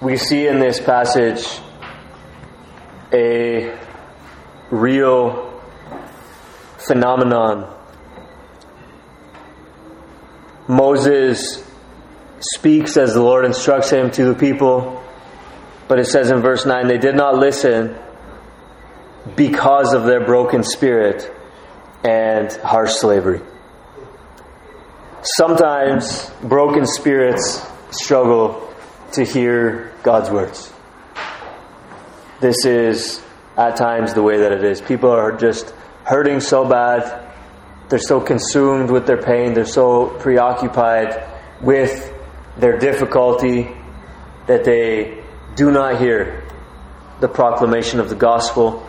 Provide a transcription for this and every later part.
we see in this passage a real phenomenon. Moses speaks as the Lord instructs him to the people, but it says in verse 9 they did not listen because of their broken spirit and harsh slavery. Sometimes broken spirits struggle to hear God's words. This is at times the way that it is. People are just hurting so bad. They're so consumed with their pain. They're so preoccupied with their difficulty that they do not hear the proclamation of the gospel.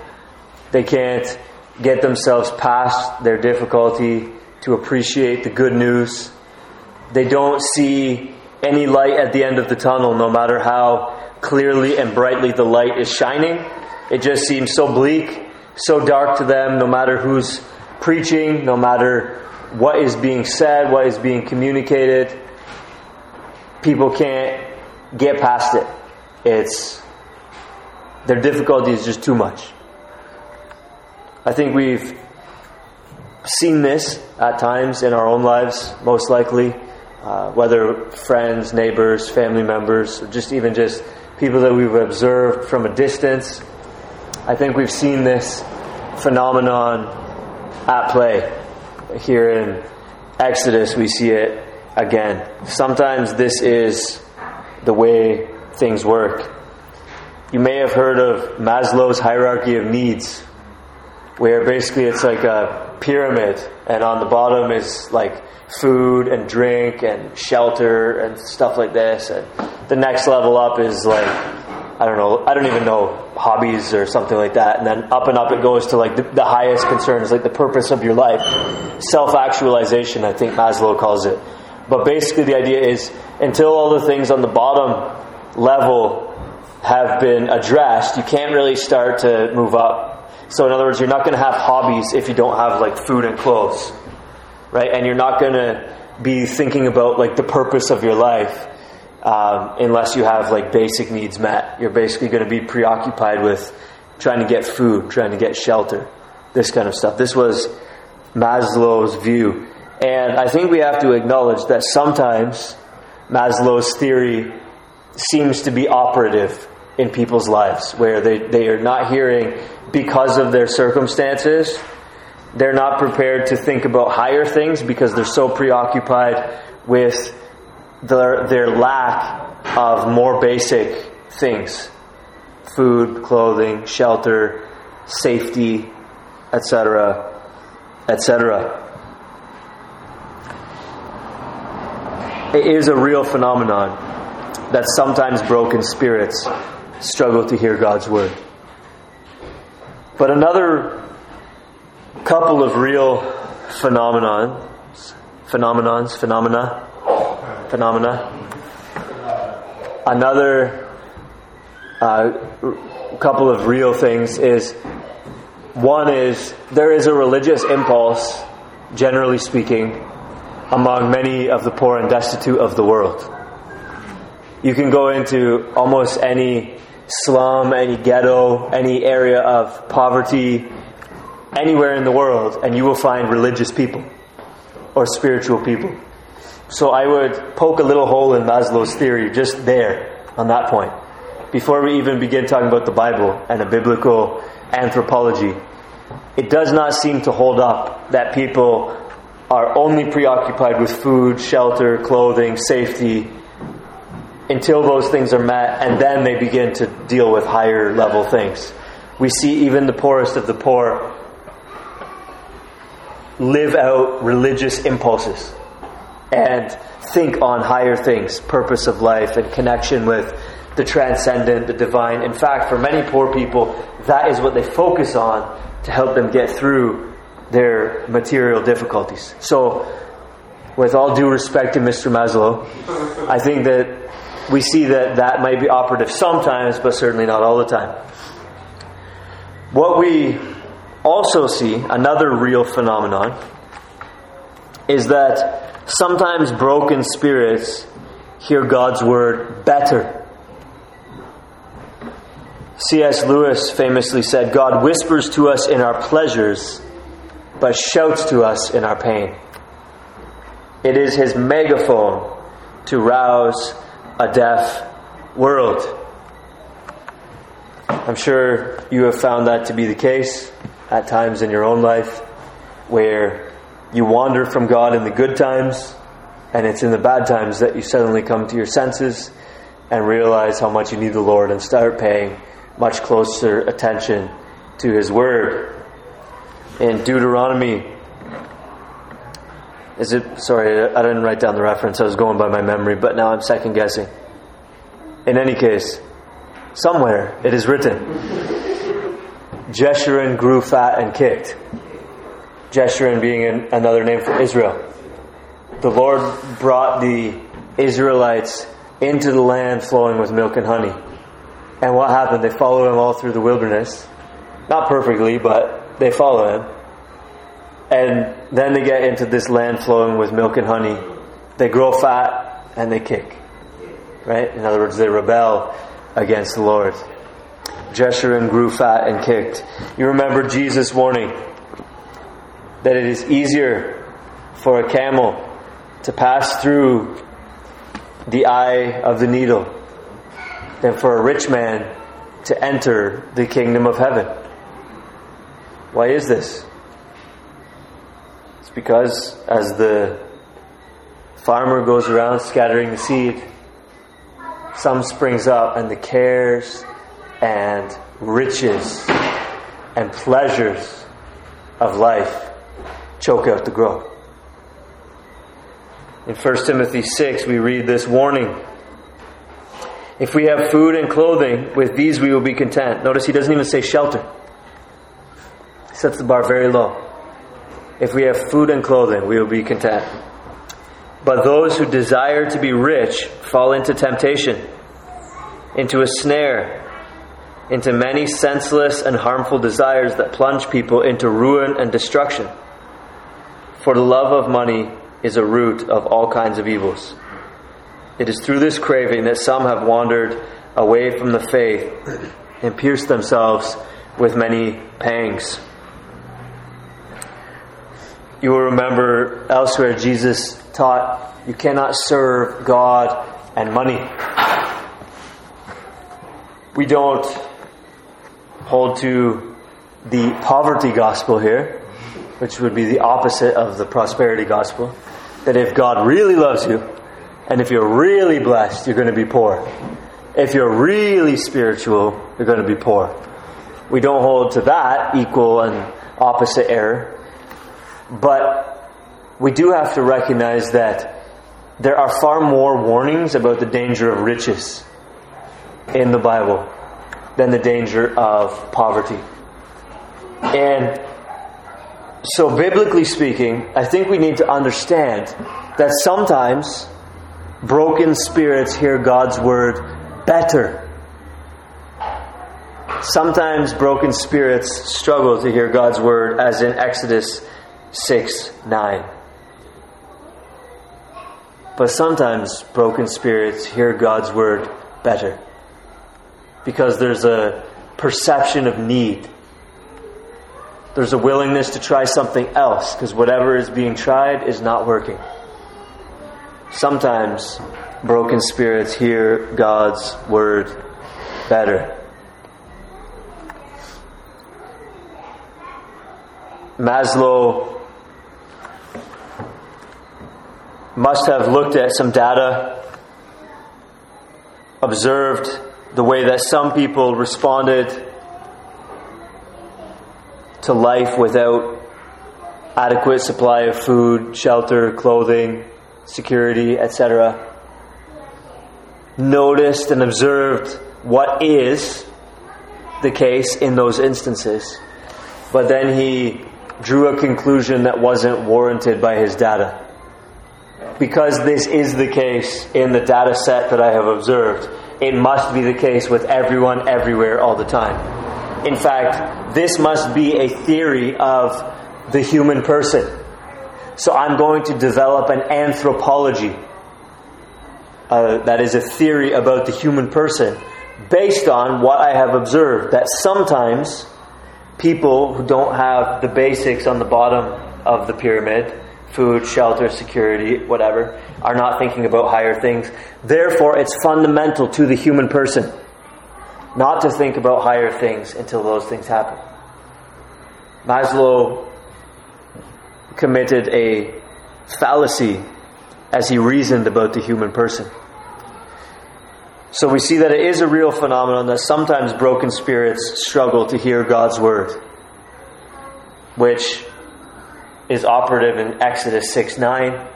They can't get themselves past their difficulty to appreciate the good news. They don't see any light at the end of the tunnel, no matter how clearly and brightly the light is shining. It just seems so bleak, so dark to them, no matter who's preaching, no matter what is being said, what is being communicated. People can't get past it. It's their difficulty is just too much. I think we've seen this at times in our own lives, most likely, uh, whether friends, neighbors, family members, just even just people that we've observed from a distance. I think we've seen this phenomenon at play. Here in Exodus, we see it again. Sometimes this is the way things work. You may have heard of Maslow's hierarchy of needs, where basically it's like a pyramid, and on the bottom is like food and drink and shelter and stuff like this. And the next level up is like, I don't know, I don't even know, hobbies or something like that. And then up and up it goes to like the, the highest concerns, like the purpose of your life. Self actualization, I think Maslow calls it. But basically, the idea is until all the things on the bottom level have been addressed, you can't really start to move up. So, in other words, you're not going to have hobbies if you don't have like food and clothes right? And you're not going to be thinking about like the purpose of your life um, unless you have like basic needs met. You're basically going to be preoccupied with trying to get food, trying to get shelter, this kind of stuff. This was Maslow's view. And I think we have to acknowledge that sometimes Maslow's theory seems to be operative in people's lives, where they, they are not hearing because of their circumstances they're not prepared to think about higher things because they're so preoccupied with their, their lack of more basic things food, clothing, shelter, safety, etc., etc. It is a real phenomenon that sometimes broken spirits struggle to hear God's word. But another couple of real phenomenon, phenomenons, phenomena, phenomena. Another uh, couple of real things is one is there is a religious impulse, generally speaking, among many of the poor and destitute of the world. You can go into almost any slum, any ghetto, any area of poverty, anywhere in the world and you will find religious people or spiritual people. So I would poke a little hole in Maslow's theory just there on that point. Before we even begin talking about the Bible and a biblical anthropology, it does not seem to hold up that people are only preoccupied with food, shelter, clothing, safety until those things are met and then they begin to deal with higher level things. We see even the poorest of the poor live out religious impulses and think on higher things, purpose of life, and connection with the transcendent, the divine. In fact, for many poor people, that is what they focus on to help them get through their material difficulties. So, with all due respect to Mr. Maslow, I think that we see that that might be operative sometimes, but certainly not all the time. What we also see another real phenomenon is that sometimes broken spirits hear God's word better C.S. Lewis famously said, God whispers to us in our pleasures, but shouts to us in our pain. It is his megaphone to rouse a deaf world. I'm sure you have found that to be the case at times in your own life where you wander from God in the good times, and it's in the bad times that you suddenly come to your senses and realize how much you need the Lord and start paying much closer attention to His Word. In Deuteronomy, is it, sorry, I didn't write down the reference, I was going by my memory, but now I'm second guessing. In any case, somewhere it is written Jeshurun grew fat and kicked. Jeshurun being an, another name for Israel. The Lord brought the Israelites into the land flowing with milk and honey. And what happened? They follow him all through the wilderness. Not perfectly, but they follow him. And then they get into this land flowing with milk and honey. They grow fat and they kick. Right? In other words, they rebel against the Lord. Jeshurun grew fat and kicked. You remember Jesus' warning that it is easier for a camel to pass through the eye of the needle than for a rich man to enter the kingdom of heaven. Why is this? It's because as the farmer goes around scattering the seed, some springs up and the cares and riches and pleasures of life choke out the growth. In 1 Timothy 6, we read this warning. If we have food and clothing, with these we will be content. Notice he doesn't even say shelter. He sets the bar very low. If we have food and clothing, we will be content. But those who desire to be rich fall into temptation, into a snare, into many senseless and harmful desires that plunge people into ruin and destruction. For the love of money is a root of all kinds of evils. It is through this craving that some have wandered away from the faith and pierced themselves with many pangs. You will remember elsewhere Jesus taught you cannot serve God and money. We don't hold to the poverty gospel here, which would be the opposite of the prosperity gospel. That if God really loves you, and if you're really blessed, you're going to be poor. If you're really spiritual, you're going to be poor. We don't hold to that equal and opposite error. But we do have to recognize that there are far more warnings about the danger of riches in the Bible than the danger of poverty. And so, biblically speaking, I think we need to understand that sometimes broken spirits hear God's word better. Sometimes broken spirits struggle to hear God's word, as in Exodus 6 9. But sometimes broken spirits hear God's word better because there's a perception of need. There's a willingness to try something else because whatever is being tried is not working. Sometimes broken spirits hear God's word better. Maslow must have looked at some data, observed the way that some people responded to life without adequate supply of food, shelter, clothing, security, etc. Noticed and observed what is the case in those instances. But then he drew a conclusion that wasn't warranted by his data because this is the case in the data set that I have observed, it must be the case with everyone, everywhere, all the time. In fact, this must be a theory of the human person. So I'm going to develop an anthropology. Uh, that is a theory about the human person based on what I have observed that sometimes people who don't have the basics on the bottom of the pyramid food, shelter, security, whatever are not thinking about higher things. Therefore, it's fundamental to the human person not to think about higher things until those things happen. Maslow committed a fallacy as he reasoned about the human person. So we see that it is a real phenomenon that sometimes broken spirits struggle to hear God's word, which is operative in Exodus 6 9.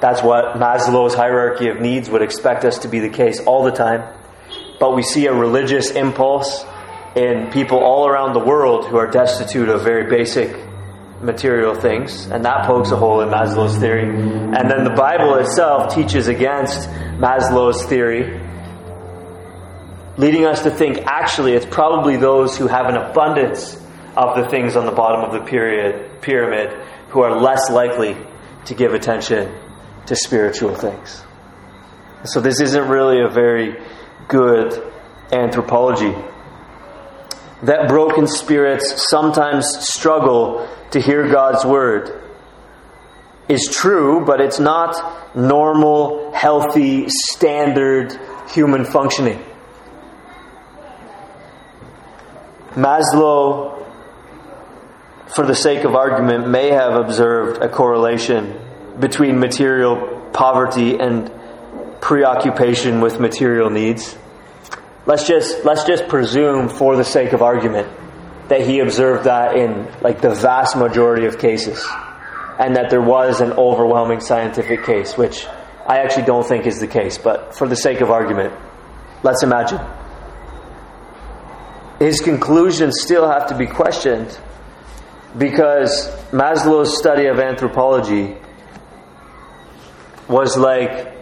That's what Maslow's hierarchy of needs would expect us to be the case all the time. But we see a religious impulse in people all around the world who are destitute of very basic material things, and that pokes a hole in Maslow's theory. And then the Bible itself teaches against Maslow's theory, leading us to think actually it's probably those who have an abundance of the things on the bottom of the period, pyramid who are less likely to give attention to spiritual things. So this isn't really a very good anthropology. That broken spirits sometimes struggle to hear God's word is true, but it's not normal, healthy, standard human functioning. Maslow, for the sake of argument, may have observed a correlation between material poverty and preoccupation with material needs. Let's just let's just presume for the sake of argument that he observed that in like the vast majority of cases and that there was an overwhelming scientific case which I actually don't think is the case but for the sake of argument let's imagine his conclusions still have to be questioned because Maslow's study of anthropology was like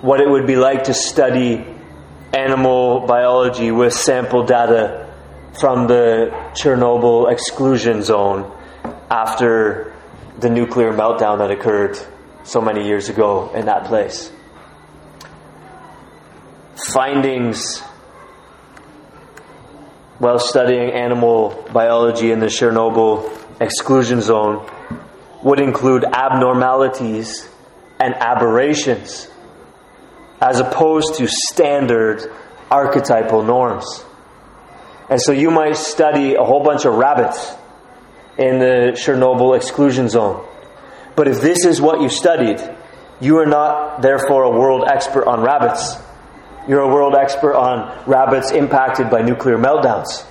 what it would be like to study animal biology with sample data from the Chernobyl exclusion zone after the nuclear meltdown that occurred so many years ago in that place. Findings while studying animal biology in the Chernobyl exclusion zone would include abnormalities and aberrations as opposed to standard archetypal norms. And so you might study a whole bunch of rabbits in the Chernobyl exclusion zone. But if this is what you studied, you are not therefore a world expert on rabbits. You're a world expert on rabbits impacted by nuclear meltdowns.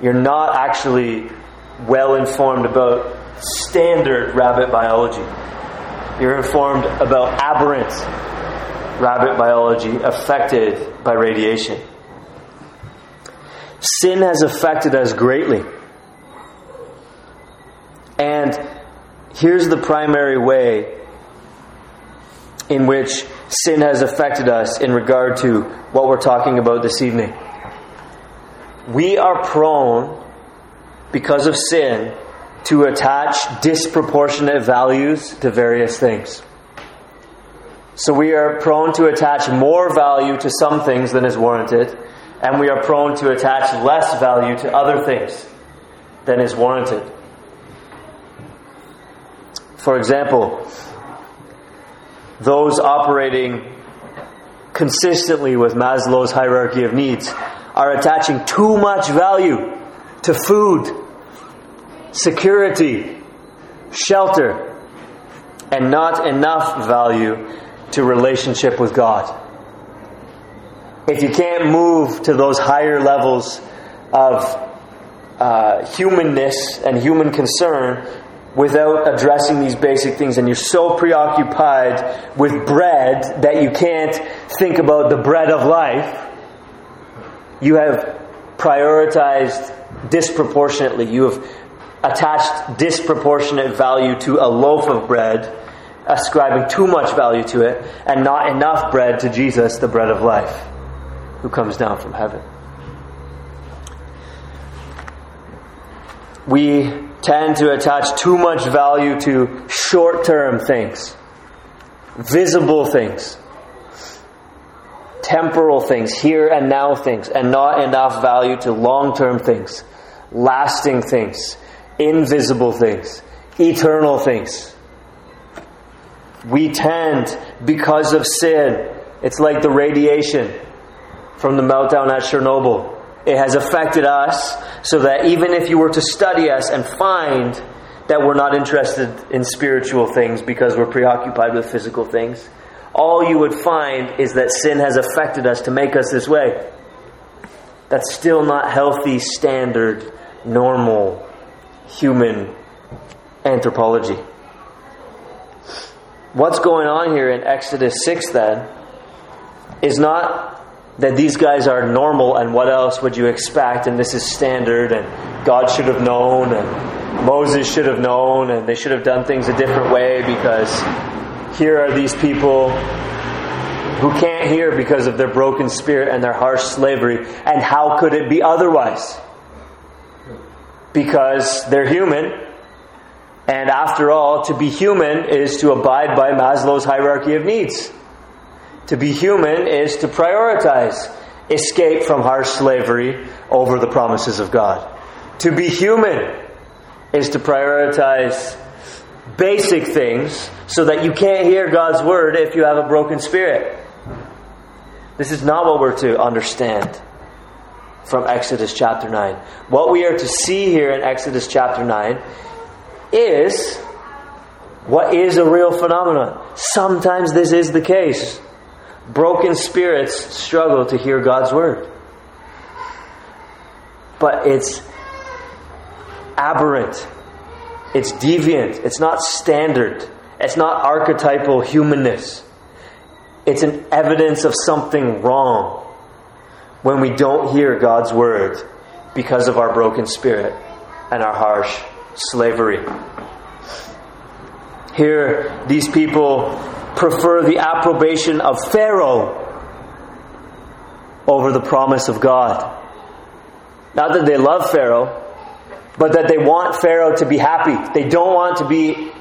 You're not actually well informed about standard rabbit biology. You're informed about aberrant rabbit biology affected by radiation. Sin has affected us greatly. And here's the primary way in which sin has affected us in regard to what we're talking about this evening. We are prone, because of sin, to attach disproportionate values to various things. So we are prone to attach more value to some things than is warranted, and we are prone to attach less value to other things than is warranted. For example, those operating consistently with Maslow's hierarchy of needs are attaching too much value to food, security, shelter, and not enough value to relationship with God. If you can't move to those higher levels of uh, humanness and human concern without addressing these basic things, and you're so preoccupied with bread that you can't think about the bread of life, you have prioritized disproportionately. You have attached disproportionate value to a loaf of bread ascribing too much value to it and not enough bread to Jesus, the bread of life, who comes down from heaven. We tend to attach too much value to short term things, visible things. temporal things, here and now things, and not enough value to long term things, lasting things, invisible things, eternal things. We tend, because of sin, it's like the radiation from the meltdown at Chernobyl. It has affected us so that even if you were to study us and find that we're not interested in spiritual things because we're preoccupied with physical things, all you would find is that sin has affected us to make us this way. That's still not healthy, standard, normal human anthropology. What's going on here in Exodus 6 then is not that these guys are normal and what else would you expect and this is standard and God should have known and Moses should have known and they should have done things a different way because here are these people who can't hear because of their broken spirit and their harsh slavery. And how could it be otherwise? Because they're human. And after all, to be human is to abide by Maslow's hierarchy of needs. To be human is to prioritize escape from harsh slavery over the promises of God. To be human is to prioritize basic things so that you can't hear God's word if you have a broken spirit. This is not what we're to understand from Exodus chapter 9. What we are to see here in Exodus chapter 9 is what is a real phenomenon. Sometimes this is the case. Broken spirits struggle to hear God's word. But it's aberrant it's deviant. It's not standard. It's not archetypal humanness. It's an evidence of something wrong when we don't hear God's word because of our broken spirit and our harsh slavery. Here, these people prefer the approbation of Pharaoh over the promise of God. Not that they love Pharaoh, but that they want Pharaoh to be happy. They don't want to be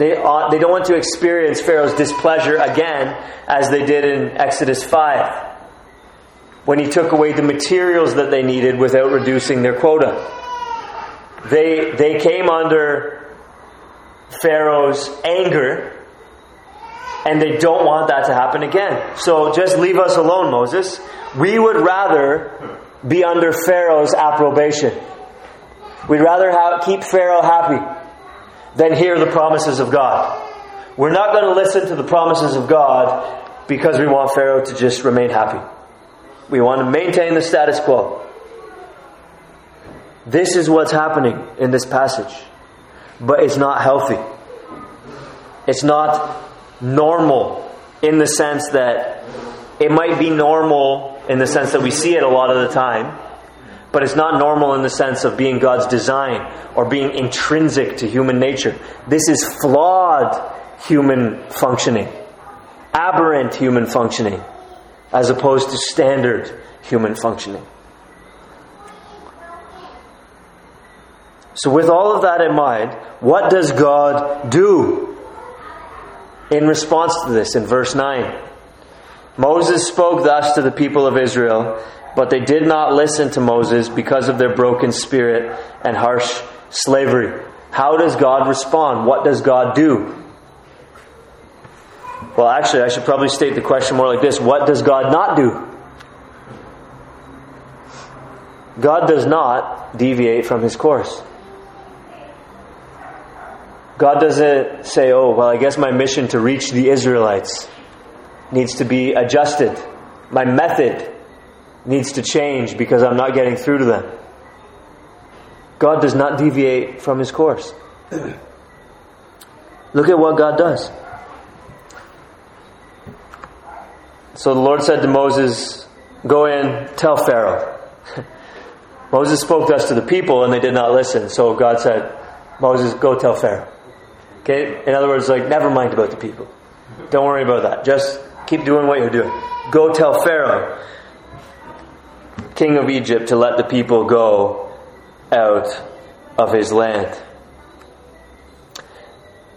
they, uh, they don't want to experience Pharaoh's displeasure again as they did in Exodus 5 when he took away the materials that they needed without reducing their quota. They, they came under Pharaoh's anger and they don't want that to happen again. So just leave us alone, Moses. We would rather be under Pharaoh's approbation. We'd rather keep Pharaoh happy than hear the promises of God. We're not going to listen to the promises of God because we want Pharaoh to just remain happy. We want to maintain the status quo. This is what's happening in this passage. But it's not healthy. It's not normal in the sense that it might be normal in the sense that we see it a lot of the time but it's not normal in the sense of being God's design or being intrinsic to human nature. This is flawed human functioning, aberrant human functioning, as opposed to standard human functioning. So, with all of that in mind, what does God do in response to this in verse 9? Moses spoke thus to the people of Israel but they did not listen to Moses because of their broken spirit and harsh slavery. How does God respond? What does God do? Well, actually, I should probably state the question more like this What does God not do? God does not deviate from his course. God doesn't say, oh, well, I guess my mission to reach the Israelites needs to be adjusted. My method needs to change because I'm not getting through to them. God does not deviate from his course. Look at what God does. So the Lord said to Moses, Go in, tell Pharaoh. Moses spoke thus to the people and they did not listen. So God said, Moses, go tell Pharaoh. Okay? In other words, like, never mind about the people. Don't worry about that. Just keep doing what you're doing. Go tell Pharaoh king of Egypt, to let the people go out of his land.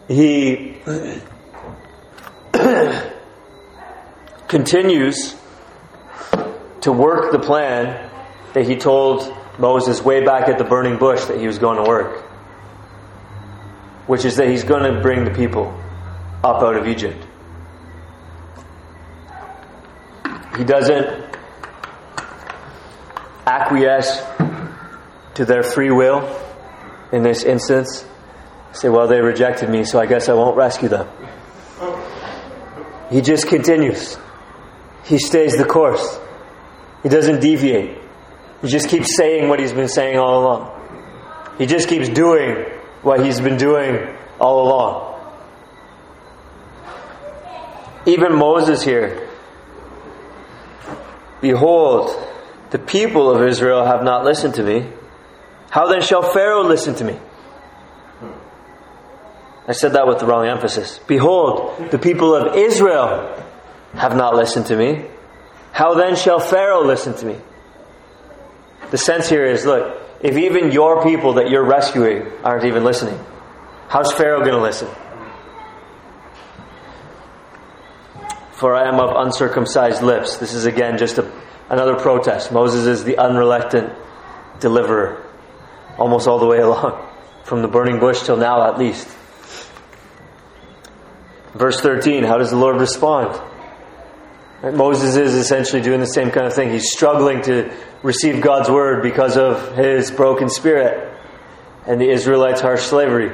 He continues to work the plan that he told Moses way back at the burning bush that he was going to work, which is that he's going to bring the people up out of Egypt. He doesn't acquiesce to their free will in this instance. Say, well, they rejected me, so I guess I won't rescue them. He just continues. He stays the course. He doesn't deviate. He just keeps saying what he's been saying all along. He just keeps doing what he's been doing all along. Even Moses here. Behold, the people of Israel have not listened to me. How then shall Pharaoh listen to me? I said that with the wrong emphasis. Behold, the people of Israel have not listened to me. How then shall Pharaoh listen to me? The sense here is look, if even your people that you're rescuing aren't even listening, how's Pharaoh going to listen? For I am of uncircumcised lips. This is again just a, another protest. Moses is the unreluctant deliverer, almost all the way along, from the burning bush till now at least. Verse 13, how does the Lord respond? Moses is essentially doing the same kind of thing. He's struggling to receive God's word because of his broken spirit and the Israelites' harsh slavery.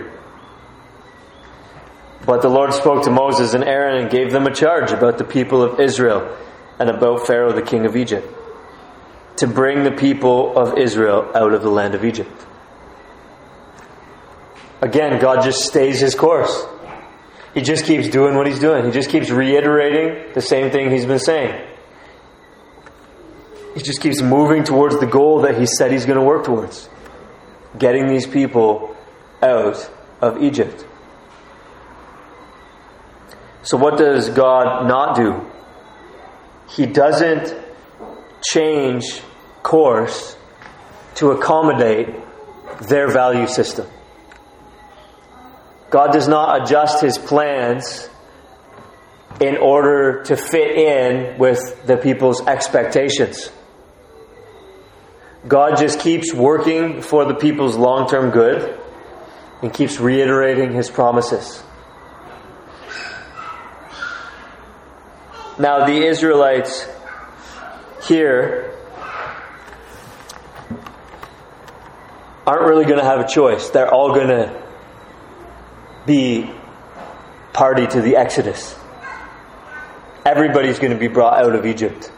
But the Lord spoke to Moses and Aaron and gave them a charge about the people of Israel and about Pharaoh, the king of Egypt, to bring the people of Israel out of the land of Egypt. Again, God just stays his course. He just keeps doing what he's doing. He just keeps reiterating the same thing he's been saying. He just keeps moving towards the goal that he said he's going to work towards getting these people out of Egypt. So, what does God not do? He doesn't change course to accommodate their value system. God does not adjust his plans in order to fit in with the people's expectations. God just keeps working for the people's long term good and keeps reiterating his promises. Now, the Israelites here aren't really going to have a choice. They're all going to be party to the Exodus. Everybody's going to be brought out of Egypt.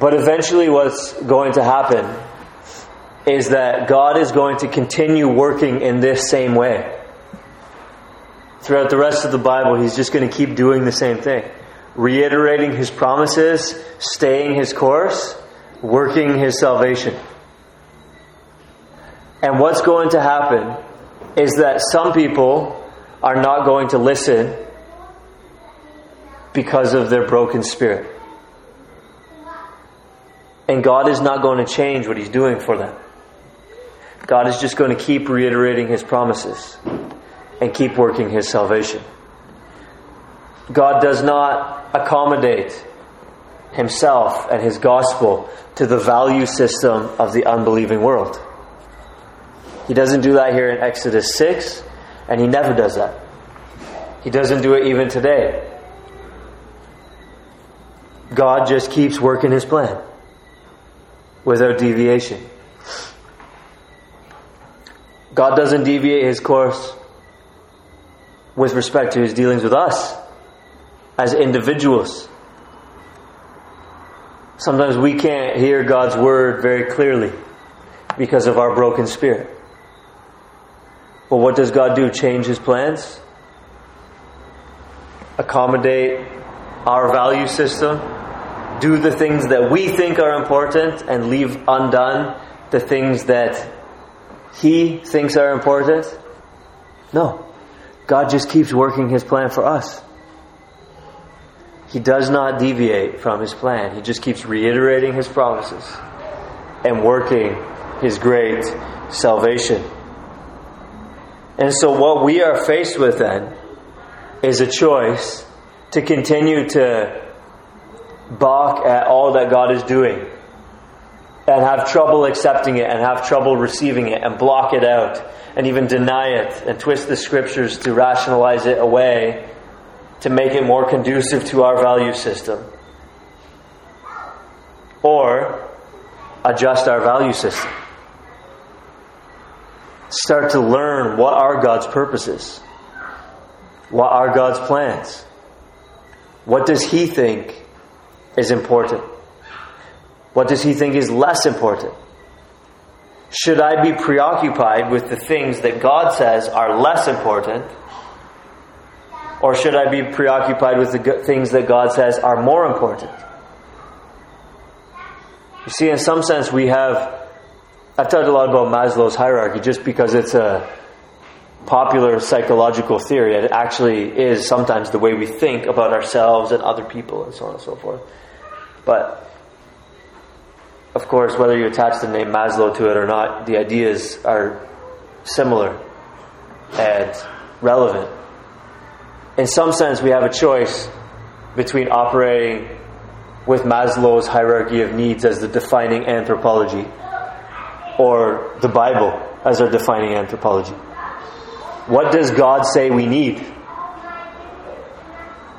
But eventually, what's going to happen is that God is going to continue working in this same way. Throughout the rest of the Bible, He's just going to keep doing the same thing reiterating His promises, staying His course, working His salvation. And what's going to happen is that some people are not going to listen because of their broken spirit. And God is not going to change what He's doing for them. God is just going to keep reiterating His promises and keep working His salvation. God does not accommodate Himself and His gospel to the value system of the unbelieving world. He doesn't do that here in Exodus 6, and he never does that. He doesn't do it even today. God just keeps working his plan without deviation. God doesn't deviate his course with respect to his dealings with us as individuals. Sometimes we can't hear God's word very clearly because of our broken spirit. But what does God do? Change his plans? Accommodate our value system? Do the things that we think are important and leave undone the things that he thinks are important? No. God just keeps working his plan for us. He does not deviate from his plan. He just keeps reiterating his promises and working his great salvation. And so, what we are faced with then is a choice to continue to balk at all that God is doing and have trouble accepting it and have trouble receiving it and block it out and even deny it and twist the scriptures to rationalize it away to make it more conducive to our value system. Or adjust our value system. Start to learn what are God's purposes. What are God's plans? What does He think is important? What does He think is less important? Should I be preoccupied with the things that God says are less important? Or should I be preoccupied with the things that God says are more important? You see, in some sense, we have. I've talked a lot about Maslow's hierarchy just because it's a popular psychological theory. It actually is sometimes the way we think about ourselves and other people and so on and so forth. But, of course, whether you attach the name Maslow to it or not, the ideas are similar and relevant. In some sense, we have a choice between operating with Maslow's hierarchy of needs as the defining anthropology or the Bible as our defining anthropology. What does God say we need?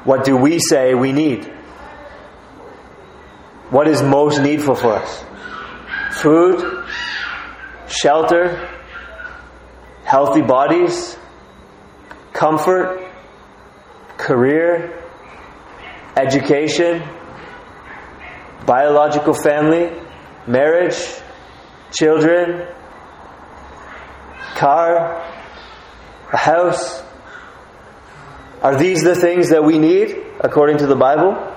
What do we say we need? What is most needful for us? Food, shelter, healthy bodies, comfort, career, education, biological family, marriage, children, car, a house. Are these the things that we need according to the Bible?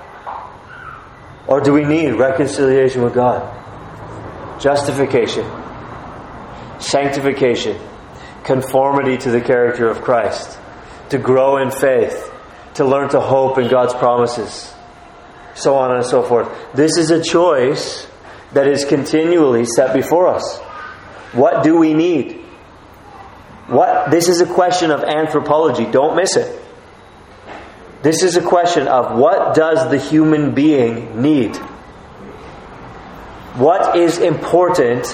Or do we need reconciliation with God? Justification, sanctification, conformity to the character of Christ, to grow in faith, to learn to hope in God's promises, so on and so forth. This is a choice that is continually set before us. What do we need? What this is a question of anthropology, don't miss it. This is a question of what does the human being need? What is important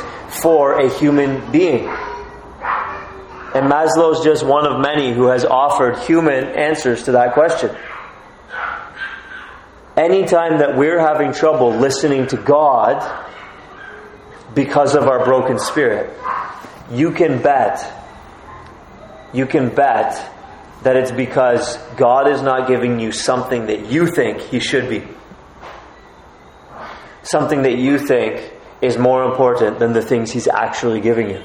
for a human being? And Maslow is just one of many who has offered human answers to that question. Anytime that we're having trouble listening to God because of our broken spirit, you can bet, you can bet that it's because God is not giving you something that you think He should be. Something that you think is more important than the things He's actually giving you.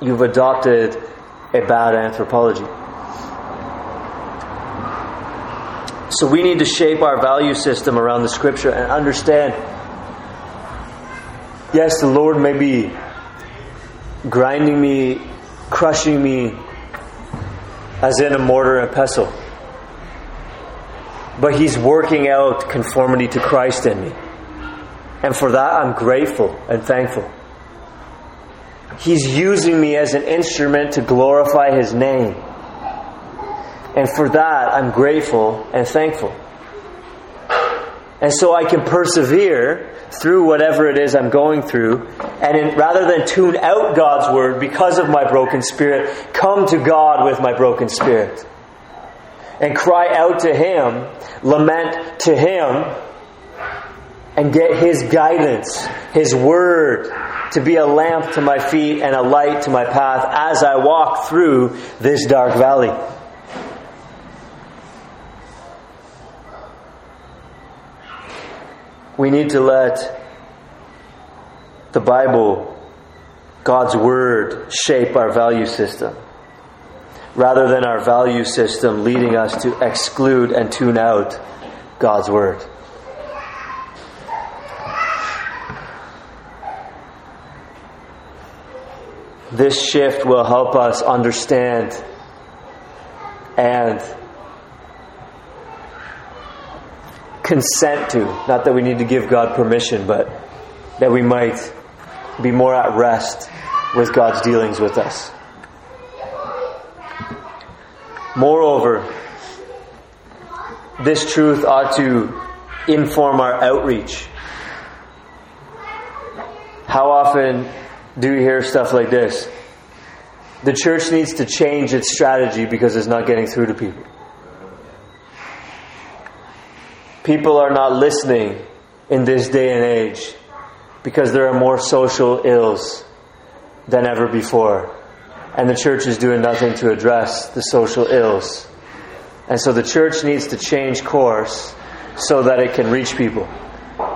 You've adopted a bad anthropology. So we need to shape our value system around the Scripture and understand yes, the Lord may be grinding me, crushing me as in a mortar and pestle. But He's working out conformity to Christ in me. And for that, I'm grateful and thankful. He's using me as an instrument to glorify His name. And for that, I'm grateful and thankful. And so I can persevere through whatever it is I'm going through, and in, rather than tune out God's word because of my broken spirit, come to God with my broken spirit. And cry out to Him, lament to Him, and get His guidance, His word to be a lamp to my feet and a light to my path as I walk through this dark valley. We need to let the Bible, God's Word, shape our value system rather than our value system leading us to exclude and tune out God's Word. This shift will help us understand and consent to. Not that we need to give God permission, but that we might be more at rest with God's dealings with us. Moreover, this truth ought to inform our outreach. How often do you hear stuff like this? The church needs to change its strategy because it's not getting through to people. People are not listening in this day and age because there are more social ills than ever before. And the church is doing nothing to address the social ills. And so the church needs to change course so that it can reach people.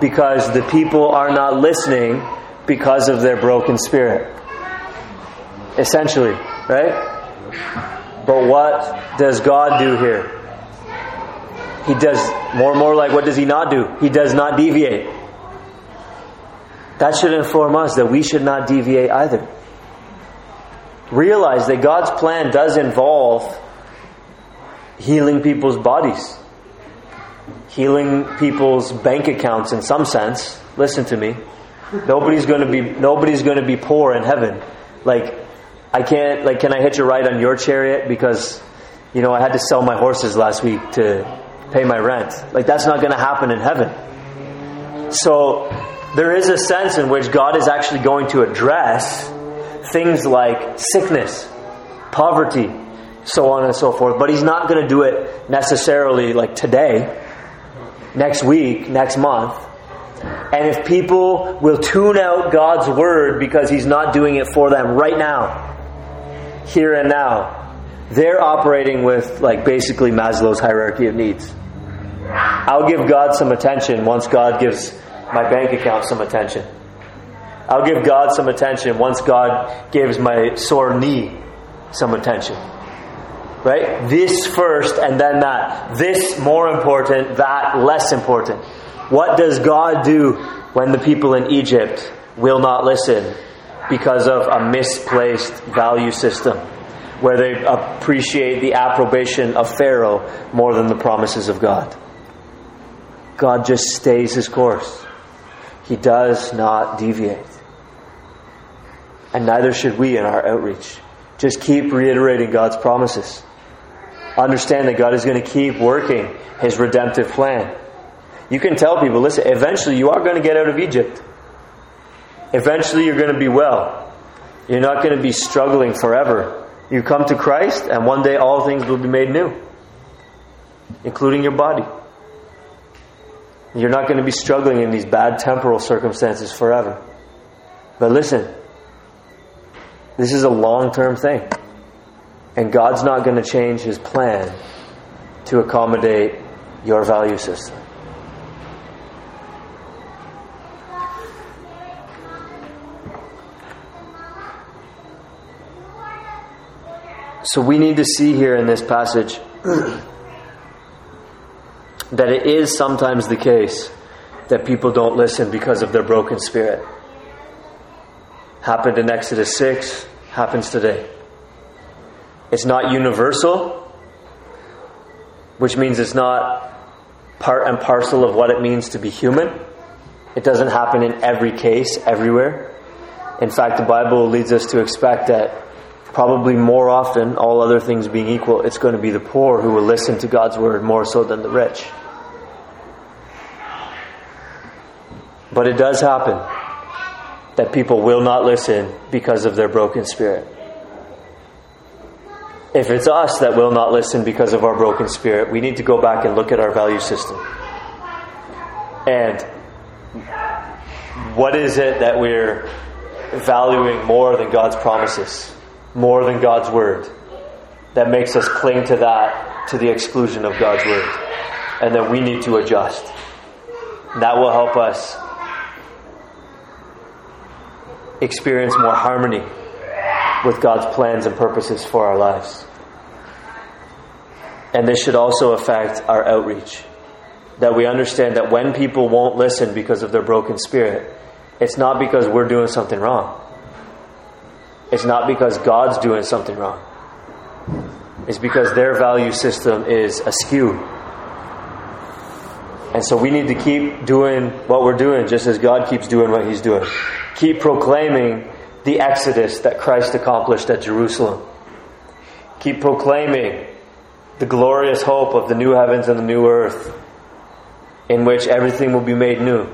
Because the people are not listening because of their broken spirit. Essentially, right? But what does God do here? He does more and more like what does he not do? He does not deviate. That should inform us that we should not deviate either. Realize that God's plan does involve healing people's bodies, healing people's bank accounts in some sense. Listen to me. Nobody's going to be nobody's going to be poor in heaven. Like I can't like can I hitch a ride on your chariot because you know I had to sell my horses last week to pay my rent. Like that's not going to happen in heaven. So there is a sense in which God is actually going to address things like sickness, poverty, so on and so forth. But He's not going to do it necessarily like today, next week, next month. And if people will tune out God's word because He's not doing it for them right now, here and now, they're operating with like basically Maslow's hierarchy of needs. I'll give God some attention once God gives my bank account some attention. I'll give God some attention once God gives my sore knee some attention. Right? This first and then that. This more important, that less important. What does God do when the people in Egypt will not listen because of a misplaced value system where they appreciate the approbation of Pharaoh more than the promises of God? God just stays his course. He does not deviate. And neither should we in our outreach. Just keep reiterating God's promises. Understand that God is going to keep working his redemptive plan. You can tell people, listen, eventually you are going to get out of Egypt. Eventually you're going to be well. You're not going to be struggling forever. You come to Christ, and one day all things will be made new, including your body. You're not going to be struggling in these bad temporal circumstances forever. But listen, this is a long term thing. And God's not going to change his plan to accommodate your value system. So we need to see here in this passage that it is sometimes the case that people don't listen because of their broken spirit. Happened in Exodus 6, happens today. It's not universal, which means it's not part and parcel of what it means to be human. It doesn't happen in every case, everywhere. In fact, the Bible leads us to expect that probably more often, all other things being equal, it's going to be the poor who will listen to God's word more so than the rich. But it does happen that people will not listen because of their broken spirit. If it's us that will not listen because of our broken spirit, we need to go back and look at our value system. And what is it that we're valuing more than God's promises? More than God's Word that makes us cling to that to the exclusion of God's Word. And that we need to adjust. That will help us experience more harmony with God's plans and purposes for our lives. And this should also affect our outreach. That we understand that when people won't listen because of their broken spirit, it's not because we're doing something wrong. It's not because God's doing something wrong. It's because their value system is askew. And so we need to keep doing what we're doing just as God keeps doing what He's doing. Keep proclaiming the exodus that Christ accomplished at Jerusalem. Keep proclaiming the glorious hope of the new heavens and the new earth in which everything will be made new,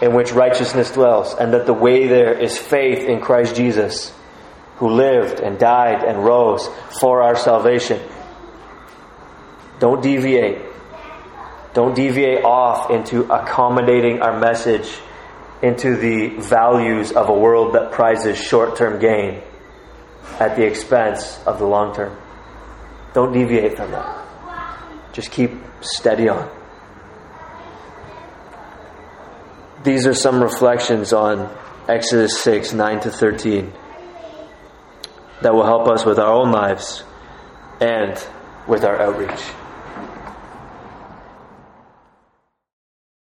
in which righteousness dwells, and that the way there is faith in Christ Jesus, who lived and died and rose for our salvation. Don't deviate. Don't deviate off into accommodating our message into the values of a world that prizes short term gain at the expense of the long term. Don't deviate from that. Just keep steady on. These are some reflections on Exodus 6 9 to 13 that will help us with our own lives and with our outreach.